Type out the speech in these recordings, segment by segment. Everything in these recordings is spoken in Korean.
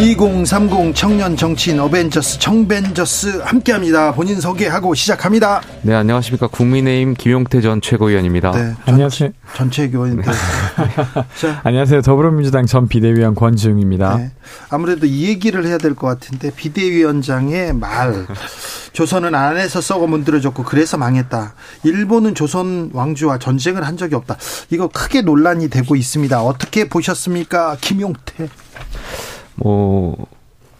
2030 청년 정치인 어벤져스 정벤져스 함께합니다. 본인 소개하고 시작합니다. 네 안녕하십니까 국민의힘 김용태 전 최고위원입니다. 네, 안녕하세요. 전최고위원. 네. 안녕하세요 더불어민주당 전 비대위원 권지웅입니다. 네, 아무래도 이 얘기를 해야 될 것 같은데 비대위원장의 말 조선은 안에서 썩어 문드러졌고 그래서 망했다. 일본은 조선 왕조와 전쟁을 한 적이 없다. 이거 크게 논란이 되고 있습니다. 어떻게 보셨습니까, 김용태? 뭐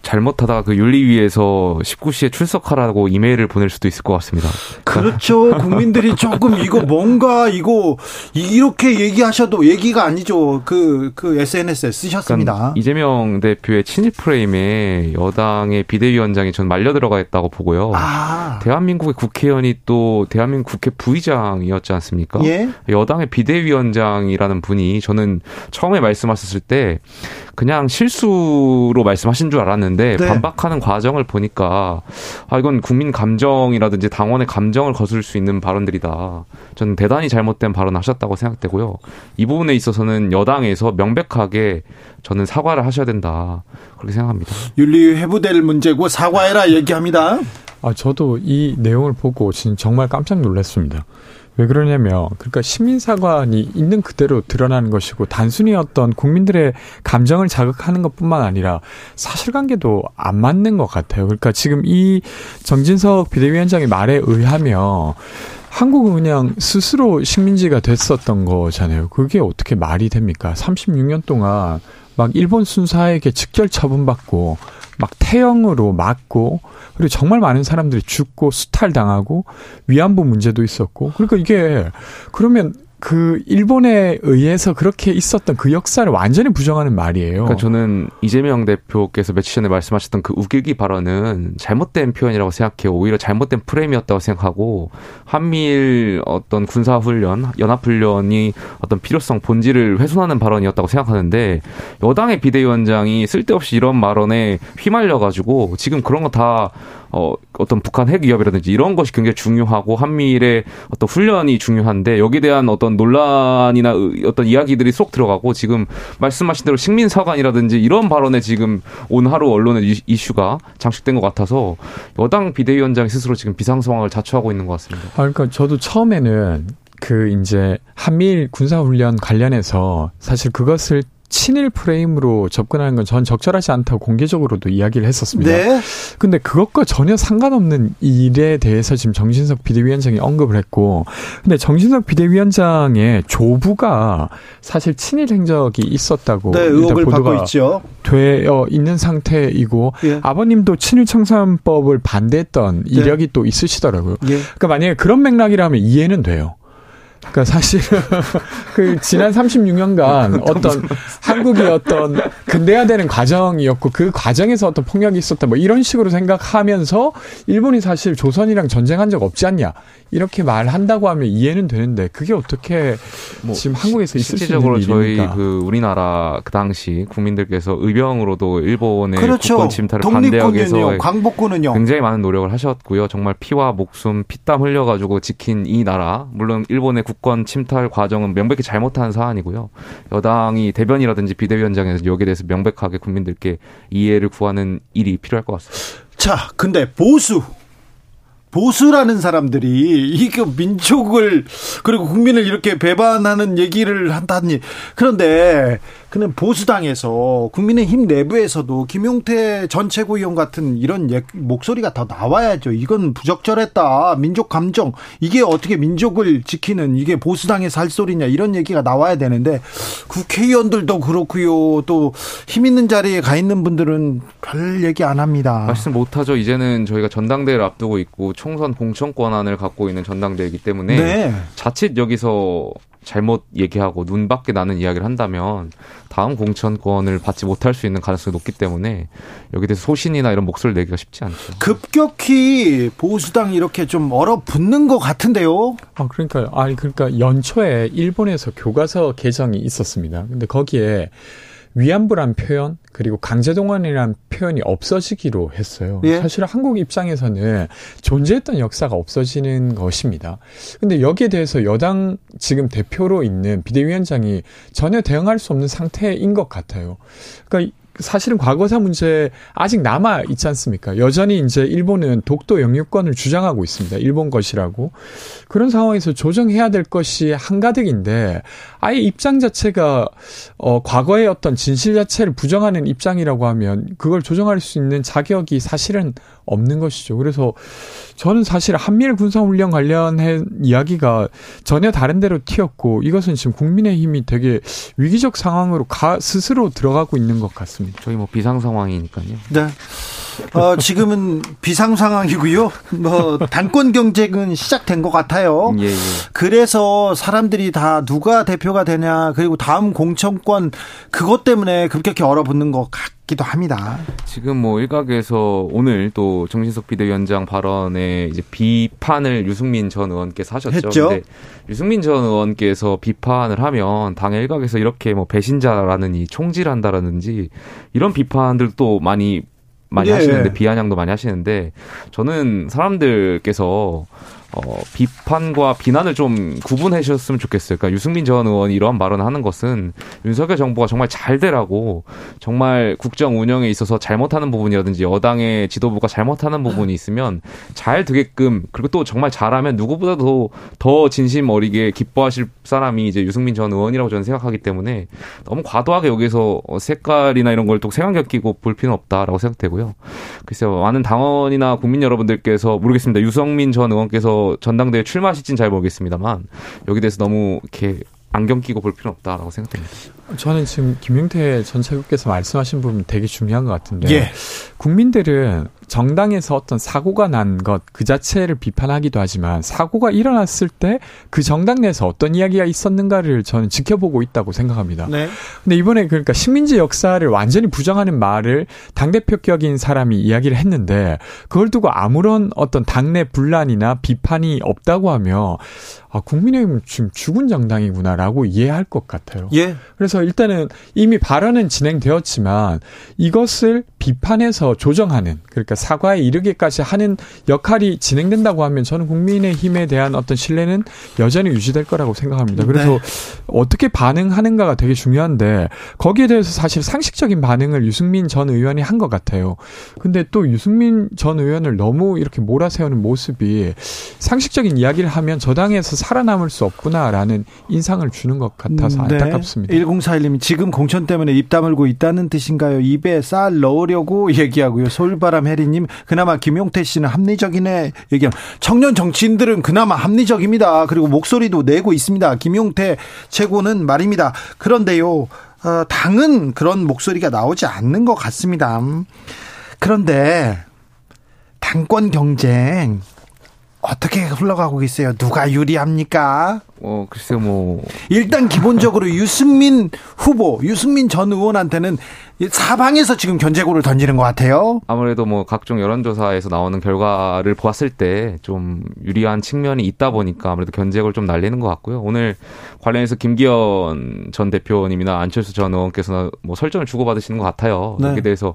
잘못하다가 그 윤리위에서 19시에 출석하라고 이메일을 보낼 수도 있을 것 같습니다. 그렇죠. 국민들이 조금 이거 뭔가 이거 이렇게 얘기하셔도 얘기가 아니죠. 그, 그 SNS에 쓰셨습니다. 그러니까 이재명 대표의 친일 프레임에 여당의 비대위원장이 전 말려 들어가 있다고 보고요. 아. 대한민국의 국회의원이 또 대한민국 국회 부의장이었지 않습니까? 예? 여당의 비대위원장이라는 분이 저는 처음에 말씀하셨을 때 그냥 실수로 말씀하신 줄 알았는데 네. 반박하는 과정을 보니까 아 이건 국민 감정이라든지 당원의 감정을 거슬 수 있는 발언들이다. 저는 대단히 잘못된 발언하셨다고 생각되고요. 이 부분에 있어서는 여당에서 명백하게 저는 사과를 하셔야 된다. 그렇게 생각합니다. 윤리 회부될 문제고 사과해라 얘기합니다. 아 저도 이 내용을 보고 정말 깜짝 놀랐습니다. 왜 그러냐면 그러니까 시민사관이 있는 그대로 드러나는 것이고 단순히 어떤 국민들의 감정을 자극하는 것뿐만 아니라 사실관계도 안 맞는 것 같아요. 그러니까 지금 이 정진석 비대위원장의 말에 의하면 한국은 그냥 스스로 식민지가 됐었던 거잖아요. 그게 어떻게 말이 됩니까? 36년 동안 막 일본 순사에게 직결 처분받고 막 태형으로 맞고 그리고 정말 많은 사람들이 죽고 수탈 당하고 위안부 문제도 있었고 그러니까 이게 그러면 그 일본에 의해서 그렇게 있었던 그 역사를 완전히 부정하는 말이에요. 그러니까 저는 이재명 대표께서 며칠 전에 말씀하셨던 그 우길기 발언은 잘못된 표현이라고 생각해요. 오히려 잘못된 프레임이었다고 생각하고 한미일 어떤 군사 훈련, 연합 훈련이 어떤 필요성 본질을 훼손하는 발언이었다고 생각하는데 여당의 비대위원장이 쓸데없이 이런 발언에 휘말려 가지고 지금 그런 거 다 어, 어떤 북한 핵 위협이라든지 이런 것이 굉장히 중요하고 한미일의 어떤 훈련이 중요한데 여기에 대한 어떤 논란이나 어떤 이야기들이 쏙 들어가고 지금 말씀하신 대로 식민 사관이라든지 이런 발언에 지금 온 하루 언론의 이슈가 장식된 것 같아서 여당 비대위원장이 스스로 지금 비상 상황을 자초하고 있는 것 같습니다. 아, 그러니까 저도 처음에는 그 이제 한미일 군사훈련 관련해서 사실 그것을 친일 프레임으로 접근하는 건 전 적절하지 않다고 공개적으로도 이야기를 했었습니다. 네. 근데 그것과 전혀 상관없는 일에 대해서 지금 정진석 비대위원장이 언급을 했고, 근데 정진석 비대위원장의 조부가 사실 친일 행적이 있었다고 네, 의혹을 받고 있죠. 되어 있는 상태이고 예. 아버님도 친일 청산법을 반대했던 네. 이력이 또 있으시더라고요. 예. 그러니까 만약에 그런 맥락이라면 이해는 돼요. 그러니까 사실은 그 지난 36년간 어떤 한국이 어떤 근대화되는 과정이었고 그 과정에서 어떤 폭력이 있었다 뭐 이런 식으로 생각하면서 일본이 사실 조선이랑 전쟁한 적 없지 않냐 이렇게 말한다고 하면 이해는 되는데 그게 어떻게 뭐 지금 한국에서 있을 수 있는 일입니까? 저희 그 우리나라 그 당시 국민들께서 의병으로도 일본의 그렇죠. 국권 침탈을 반대하기 위해서 광복군은요. 굉장히 많은 노력을 하셨고요. 정말 피와 목숨 피땀 흘려가지고 지킨 이 나라 물론 일본의 국권 침탈 과정은 명백히 잘못한 사안이고요. 여당이 대변이라든지 비대위원장에서 여기에 대해서 명백하게 국민들께 이해를 구하는 일이 필요할 것 같습니다. 자, 근데 보수 보수라는 사람들이 이게 민족을 그리고 국민을 이렇게 배반하는 얘기를 한다니 그런데 그는 보수당에서 국민의힘 내부에서도 김용태 전 최고위원 같은 이런 목소리가 더 나와야죠. 이건 부적절했다. 민족 감정 이게 어떻게 민족을 지키는 이게 보수당의 살 소리냐 이런 얘기가 나와야 되는데 국회의원들도 그렇고요. 또 힘 있는 자리에 가 있는 분들은 별 얘기 안 합니다. 말씀 못 하죠. 이제는 저희가 전당대회를 앞두고 있고 총선 공천 권한을 갖고 있는 전당대회이기 때문에 네. 자칫 여기서 잘못 얘기하고 눈 밖에 나는 이야기를 한다면 다음 공천권을 받지 못할 수 있는 가능성이 높기 때문에 여기 대해서 소신이나 이런 목소리를 내기가 쉽지 않죠. 급격히 보수당이 이렇게 좀 얼어붙는 것 같은데요. 아 그러니까 아니 그러니까 연초에 일본에서 교과서 개정이 있었습니다. 근데 거기에 위안부란 표현 그리고 강제동원이란 표현이 없어지기로 했어요. 예. 사실 한국 입장에서는 존재했던 역사가 없어지는 것입니다. 근데 여기에 대해서 여당 지금 대표로 있는 비대위원장이 전혀 대응할 수 없는 상태인 것 같아요. 그러니까 사실은 과거사 문제 아직 남아 있지 않습니까? 여전히 이제 일본은 독도 영유권을 주장하고 있습니다. 일본 것이라고. 그런 상황에서 조정해야 될 것이 한가득인데 아예 입장 자체가 어 과거의 어떤 진실 자체를 부정하는 입장이라고 하면 그걸 조정할 수 있는 자격이 사실은 없는 것이죠. 그래서 저는 사실 한미일 군사훈련 관련한 이야기가 전혀 다른 데로 튀었고 이것은 지금 국민의힘이 되게 위기적 상황으로 가 스스로 들어가고 있는 것 같습니다. 저희 뭐 비상 상황이니까요. 네. 어, 지금은 비상 상황이고요. 뭐 단권 경쟁은 시작된 것 같아요. 예, 예. 그래서 사람들이 다 누가 대표가 되냐 그리고 다음 공천권 그것 때문에 급격히 얼어붙는 것 같기도 합니다. 지금 뭐 일각에서 오늘 또 정신석 비대위원장 발언에 이제 비판을 유승민 전 의원께서 하셨죠. 했죠. 근데 유승민 전 의원께서 비판을 하면 당 일각에서 이렇게 뭐 배신자라느니 총질한다라든지 이런 비판들도 많이 많이 예. 하시는데 비아냥도 많이 하시는데 저는 사람들께서 어, 비판과 비난을 좀 구분해 주셨으면 좋겠어요. 그러니까 유승민 전 의원이 이러한 발언을 하는 것은 윤석열 정부가 정말 잘 되라고 정말 국정 운영에 있어서 잘못하는 부분이라든지 여당의 지도부가 잘못하는 부분이 있으면 잘 되게끔 그리고 또 정말 잘하면 누구보다도 더 진심 어리게 기뻐하실 사람이 이제 유승민 전 의원이라고 저는 생각하기 때문에 너무 과도하게 여기서 색깔이나 이런 걸또 색안경 끼고 볼 필요는 없다라고 생각되고요. 글쎄요. 많은 당원이나 국민 여러분들께서 모르겠습니다. 유승민 전 의원께서 전당대회 출마하실진 잘 모르겠습니다만 여기 대해서 너무 이렇게 안경 끼고 볼 필요는 없다라고 생각됩니다. 저는 지금 김용태 전 최고께서 말씀하신 부분 되게 중요한 것 같은데 예. 국민들은 정당에서 어떤 사고가 난 것 그 자체를 비판하기도 하지만 사고가 일어났을 때 그 정당 내에서 어떤 이야기가 있었는가를 저는 지켜보고 있다고 생각합니다. 네. 근데 이번에 그러니까 식민지 역사를 완전히 부정하는 말을 당대표격인 사람이 이야기를 했는데 그걸 두고 아무런 어떤 당내 분란이나 비판이 없다고 하면 아, 국민의힘은 지금 죽은 정당이구나라고 이해할 것 같아요. 예. 그래서 일단은 이미 발언은 진행되었지만 이것을 비판해서 조정하는 그러니까 사과에 이르기까지 하는 역할이 진행된다고 하면 저는 국민의 힘에 대한 어떤 신뢰는 여전히 유지될 거라고 생각합니다. 그래서 네. 어떻게 반응하는가가 되게 중요한데 거기에 대해서 사실 상식적인 반응을 유승민 전 의원이 한 것 같아요. 근데 또 유승민 전 의원을 너무 이렇게 몰아세우는 모습이 상식적인 이야기를 하면 저당에서 살아남을 수 없구나라는 인상을 주는 것 같아서 네. 안타깝습니다. 1041님이 지금 공천 때문에 입 다물고 있다는 뜻인가요? 입에 쌀 넣으려고 얘기하고요. 솔바람 혜리님 그나마 김용태 씨는 합리적이네 얘기함. 청년 정치인들은 그나마 합리적입니다. 그리고 목소리도 내고 있습니다. 김용태 최고는 말입니다. 그런데요. 어, 당은 그런 목소리가 나오지 않는 것 같습니다. 그런데 당권 경쟁 어떻게 흘러가고 계세요? 누가 유리합니까? 어, 글쎄 뭐. 일단 기본적으로 유승민 후보, 유승민 전 의원한테는 사방에서 지금 견제구를 던지는 것 같아요. 아무래도 뭐 각종 여론조사에서 나오는 결과를 보았을 때 좀 유리한 측면이 있다 보니까 아무래도 견제구를 좀 날리는 것 같고요. 오늘 관련해서 김기현 전 대표님이나 안철수 전 의원께서 뭐 설정을 주고받으시는 것 같아요. 네. 여기에 대해서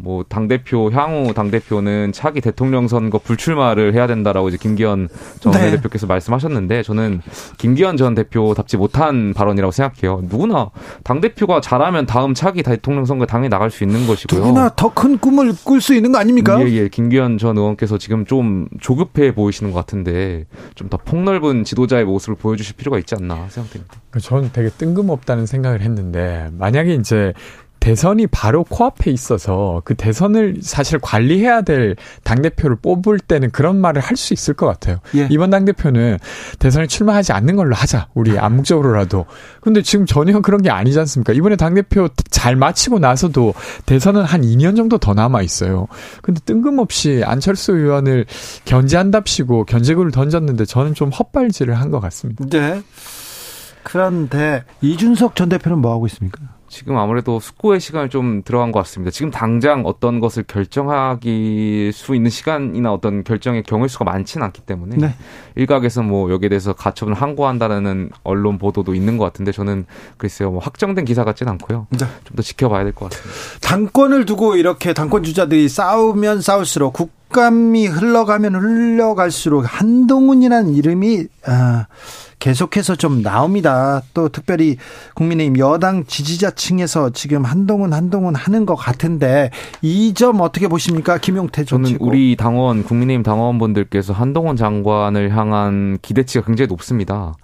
뭐 당대표 향후 당대표는 차기 대통령 선거 불출마를 해야 된다라고 이제 김기현 전 네. 대표께서 말씀하셨는데 저는 김기현 전 대표 답지 못한 발언이라고 생각해요. 누구나 당대표가 잘하면 다음 차기 대통령 선거에 당연히 나갈 수 있는 것이고요. 누구나 더 큰 꿈을 꿀 수 있는 거 아닙니까? 예, 예. 김기현 전 의원께서 지금 좀 조급해 보이시는 것 같은데 좀 더 폭넓은 지도자의 모습을 보여주실 필요가 있지 않나 생각됩니다. 저는 되게 뜬금없다는 생각을 했는데 만약에 이제 대선이 바로 코앞에 있어서 그 대선을 사실 관리해야 될 당대표를 뽑을 때는 그런 말을 할 수 있을 것 같아요. 예. 이번 당대표는 대선에 출마하지 않는 걸로 하자. 우리 암묵적으로라도. 근데 지금 전혀 그런 게 아니지 않습니까? 이번에 당대표 잘 마치고 나서도 대선은 한 2년 정도 더 남아 있어요. 근데 뜬금없이 안철수 의원을 견제한답시고 견제구를 던졌는데 저는 좀 헛발질을 한 것 같습니다. 네. 그런데 이준석 전 대표는 뭐 하고 있습니까? 지금 아무래도 숙고의 시간을 좀 들어간 것 같습니다. 지금 당장 어떤 것을 결정하기 수 있는 시간이나 어떤 결정의 경우의 수가 많지는 않기 때문에 네. 일각에서 뭐 여기에 대해서 가처분을 항고한다는 언론 보도도 있는 것 같은데 저는 글쎄요 뭐 확정된 기사 같지는 않고요. 네. 좀더 지켜봐야 될 것 같습니다. 당권을 두고 이렇게 당권 주자들이 싸우면 싸울수록 국 감이 흘러가면 흘러갈수록 한동훈이라는 이름이 아, 계속해서 좀 나옵니다. 또 특별히 국민의힘 여당 지지자층에서 지금 한동훈 한동훈 하는 것 같은데 이 점 어떻게 보십니까? 김용태 저는 정치고. 우리 당원 국민의힘 당원분들께서 한동훈 장관을 향한 기대치가 굉장히 높습니다.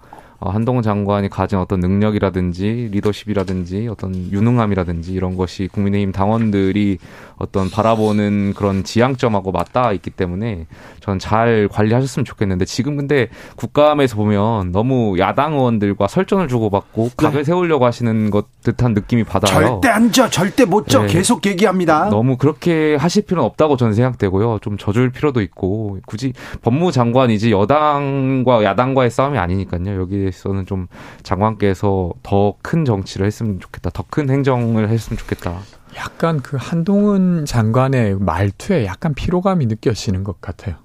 어, 한동훈 장관이 가진 어떤 능력이라든지 리더십이라든지 어떤 유능함이라든지 이런 것이 국민의힘 당원들이 어떤 바라보는 그런 지향점하고 맞닿아 있기 때문에 저는 잘 관리하셨으면 좋겠는데 지금 근데 국감에서 보면 너무 야당 의원들과 설전을 주고받고 네. 각을 세우려고 하시는 것 듯한 느낌이 받아요. 절대 안 져, 절대 못 져. 네. 계속 얘기합니다. 너무 그렇게 하실 필요는 없다고 저는 생각되고요. 좀 져줄 필요도 있고 굳이 법무장관이지 여당과 야당과의 싸움이 아니니까요. 여기 에서는 좀 장관께서 더 큰 정치를 했으면 좋겠다. 더 큰 행정을 했으면 좋겠다. 약간 그 한동훈 장관의 말투에 약간 피로감이 느껴지는 것 같아요.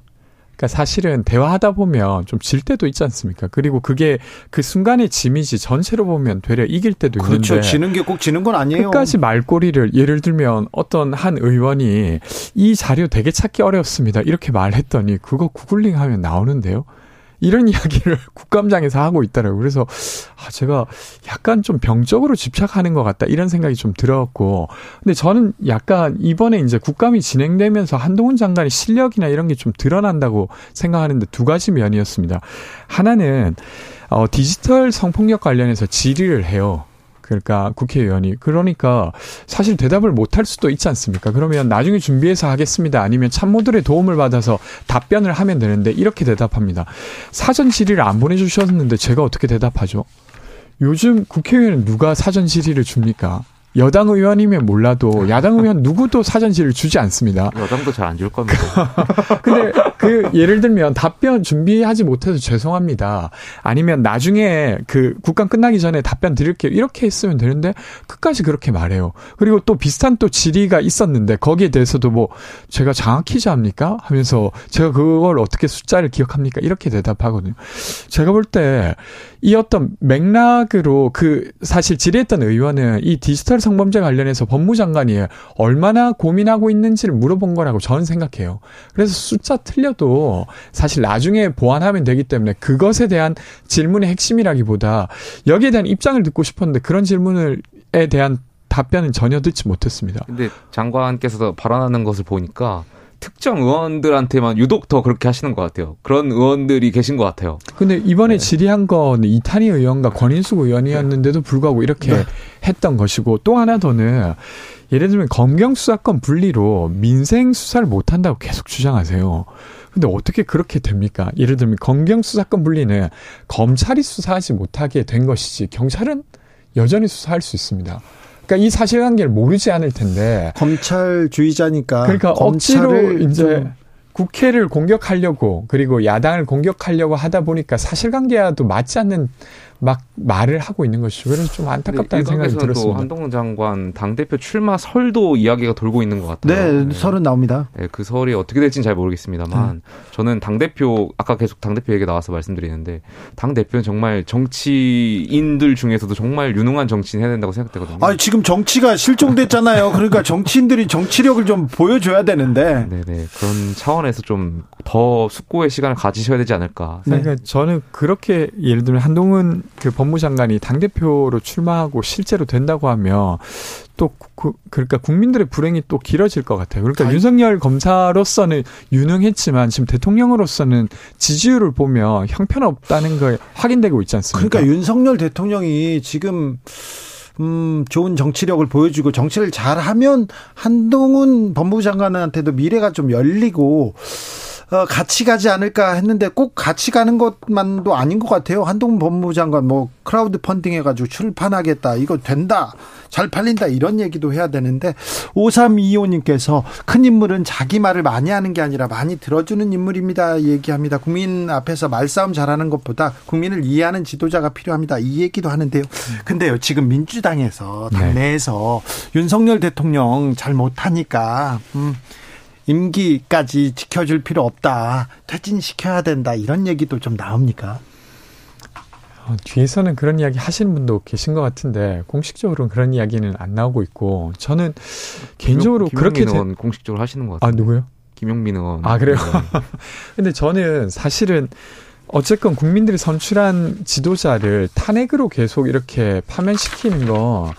그러니까 사실은 대화하다 보면 좀 질 때도 있지 않습니까? 그리고 그게 그 순간의 짐이지 전체로 보면 되려 이길 때도 그렇죠. 있는데 그렇죠. 지는 게 꼭 지는 건 아니에요. 끝까지 말꼬리를 예를 들면 어떤 한 의원이 이 자료 되게 찾기 어렵습니다. 이렇게 말했더니 그거 구글링 하면 나오는데요. 이런 이야기를 국감장에서 하고 있더라고요. 그래서 아, 제가 약간 좀 병적으로 집착하는 것 같다 이런 생각이 좀 들었고, 근데 저는 약간 이번에 이제 국감이 진행되면서 한동훈 장관의 실력이나 이런 게 좀 드러난다고 생각하는데 두 가지 면이었습니다. 하나는 어, 디지털 성폭력 관련해서 질의를 해요. 그러니까 국회의원이 그러니까 사실 대답을 못 할 수도 있지 않습니까? 그러면 나중에 준비해서 하겠습니다. 아니면 참모들의 도움을 받아서 답변을 하면 되는데 이렇게 대답합니다. 사전 질의를 안 보내주셨는데 제가 어떻게 대답하죠? 요즘 국회의원은 누가 사전 질의를 줍니까? 여당 의원이면 몰라도 야당 의원 누구도 사전지를 주지 않습니다. 여당도 잘 안 줄 겁니다. 근데 그 예를 들면 답변 준비하지 못해서 죄송합니다. 아니면 나중에 그 국감 끝나기 전에 답변 드릴게요. 이렇게 했으면 되는데 끝까지 그렇게 말해요. 그리고 또 비슷한 또 질의가 있었는데 거기에 대해서도 뭐 제가 장학 퀴즈 합니까? 하면서 제가 그걸 어떻게 숫자를 기억합니까? 이렇게 대답하거든요. 제가 볼 때 이 어떤 맥락으로 그 사실 질의했던 의원은 이 디지털 성범죄 관련해서 법무장관이 얼마나 고민하고 있는지를 물어본 거라고 저는 생각해요. 그래서 숫자 틀려도 사실 나중에 보완하면 되기 때문에 그것에 대한 질문의 핵심이라기보다 여기에 대한 입장을 듣고 싶었는데 그런 질문을에 대한 답변은 전혀 듣지 못했습니다. 근데 장관께서 발언하는 것을 보니까 특정 의원들한테만 유독 더 그렇게 하시는 것 같아요. 그런 의원들이 계신 것 같아요. 근데 이번에 네. 질의한 건 이탄희 의원과 권인숙 의원이었는데도 불구하고 이렇게 네. 했던 것이고 또 하나 더는 예를 들면 검경 수사권 분리로 민생 수사를 못 한다고 계속 주장하세요. 근데 어떻게 그렇게 됩니까? 예를 들면 검경 수사권 분리는 검찰이 수사하지 못하게 된 것이지 경찰은 여전히 수사할 수 있습니다. 그러니까 이 사실관계를 모르지 않을 텐데 검찰 주의자니까 그러니까 억지로 이제 국회를 공격하려고 그리고 야당을 공격하려고 하다 보니까 사실관계와도 맞지 않는 막 말을 하고 있는 것이죠. 그래서 좀 안타깝다는 생각이 들었습니다. 한동훈 장관 당 대표 출마 설도 이야기가 돌고 있는 것 같아요. 네, 네. 설은 나옵니다. 네, 그 설이 어떻게 될지는 잘 모르겠습니다만 네. 저는 당 대표 아까 계속 당 대표 얘기 나와서 말씀드리는데 당 대표는 정말 정치인들 중에서도 정말 유능한 정치인 해야 된다고 생각되거든요. 아, 지금 정치가 실종됐잖아요. 그러니까 정치인들이 정치력을 좀 보여줘야 되는데. 네, 네 그런 차원에서 좀 더 숙고의 시간을 가지셔야 되지 않을까. 네. 그러니까 저는 그렇게 예를 들면 한동훈 그 법무장관이 당 대표로 출마하고 실제로 된다고 하면 또 그, 그러니까 국민들의 불행이 또 길어질 것 같아요. 그러니까 아니. 윤석열 검사로서는 유능했지만 지금 대통령으로서는 지지율을 보면 형편없다는 걸 확인되고 있지 않습니까? 그러니까 윤석열 대통령이 지금 음, 좋은 정치력을 보여주고 정치를 잘하면 한동훈 법무부 장관한테도 미래가 좀 열리고 어, 같이 가지 않을까 했는데 꼭 같이 가는 것만도 아닌 것 같아요. 한동훈 법무장관 뭐 크라우드 펀딩 해가지고 출판하겠다. 이거 된다. 잘 팔린다. 이런 얘기도 해야 되는데 5325님께서 큰 인물은 자기 말을 많이 하는 게 아니라 많이 들어주는 인물입니다. 얘기합니다. 국민 앞에서 말싸움 잘하는 것보다 국민을 이해하는 지도자가 필요합니다. 이 얘기도 하는데요. 근데요. 지금 민주당에서 당내에서 네. 윤석열 대통령 잘 못하니까 음, 임기까지 지켜줄 필요 없다. 퇴진시켜야 된다. 이런 얘기도 좀 나옵니까? 어, 뒤에서는 그런 이야기 하시는 분도 계신 것 같은데 공식적으로는 그런 이야기는 안 나오고 있고 저는 개인적으로 김용, 그렇게 의원 공식적으로 하시는 것 같아요. 아 누구요? 김용민 의원. 아 그래요? 근데 저는 사실은 어쨌건 국민들이 선출한 지도자를 탄핵으로 계속 이렇게 파면시키는 거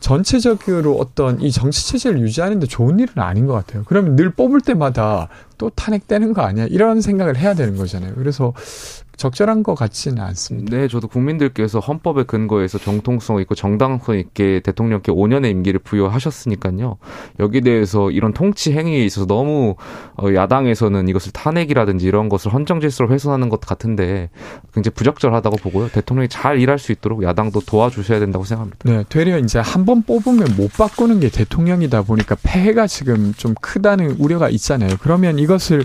전체적으로 어떤 이 정치 체제를 유지하는데 좋은 일은 아닌 것 같아요. 그러면 늘 뽑을 때마다 또 탄핵되는 거 아니야? 이런 생각을 해야 되는 거잖아요. 그래서 적절한 것 같지는 않습니다. 네, 저도 국민들께서 헌법의 근거에서 정통성 있고 정당성 있게 대통령께 5년의 임기를 부여하셨으니까요. 여기에 대해서 이런 통치 행위에 있어서 너무 어, 야당에서는 이것을 탄핵이라든지 이런 것을 헌정 질서로 훼손하는 것 같은데 굉장히 부적절하다고 보고요. 대통령이 잘 일할 수 있도록 야당도 도와주셔야 된다고 생각합니다. 네, 되려 이제 한 번 뽑으면 못 바꾸는 게 대통령이다 보니까 폐해가 지금 좀 크다는 우려가 있잖아요. 그러면 이것을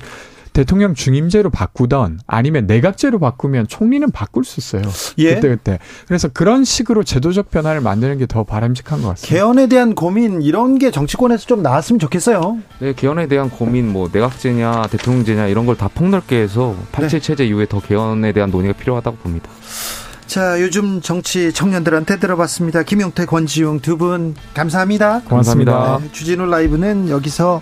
대통령 중임제로 바꾸던 아니면 내각제로 바꾸면 총리는 바꿀 수 있어요. 예? 그때 그때. 그래서 그런 식으로 제도적 변화를 만드는 게 더 바람직한 것 같습니다. 개헌에 대한 고민 이런 게 정치권에서 좀 나왔으면 좋겠어요. 네, 개헌에 대한 고민 뭐 내각제냐 대통령제냐 이런 걸 다 폭넓게 해서 87 네. 체제 이후에 더 개헌에 대한 논의가 필요하다고 봅니다. 자, 요즘 정치 청년들한테 들어봤습니다. 김용태, 권지웅 두분 감사합니다. 고맙습니다. 네, 주진우 라이브는 여기서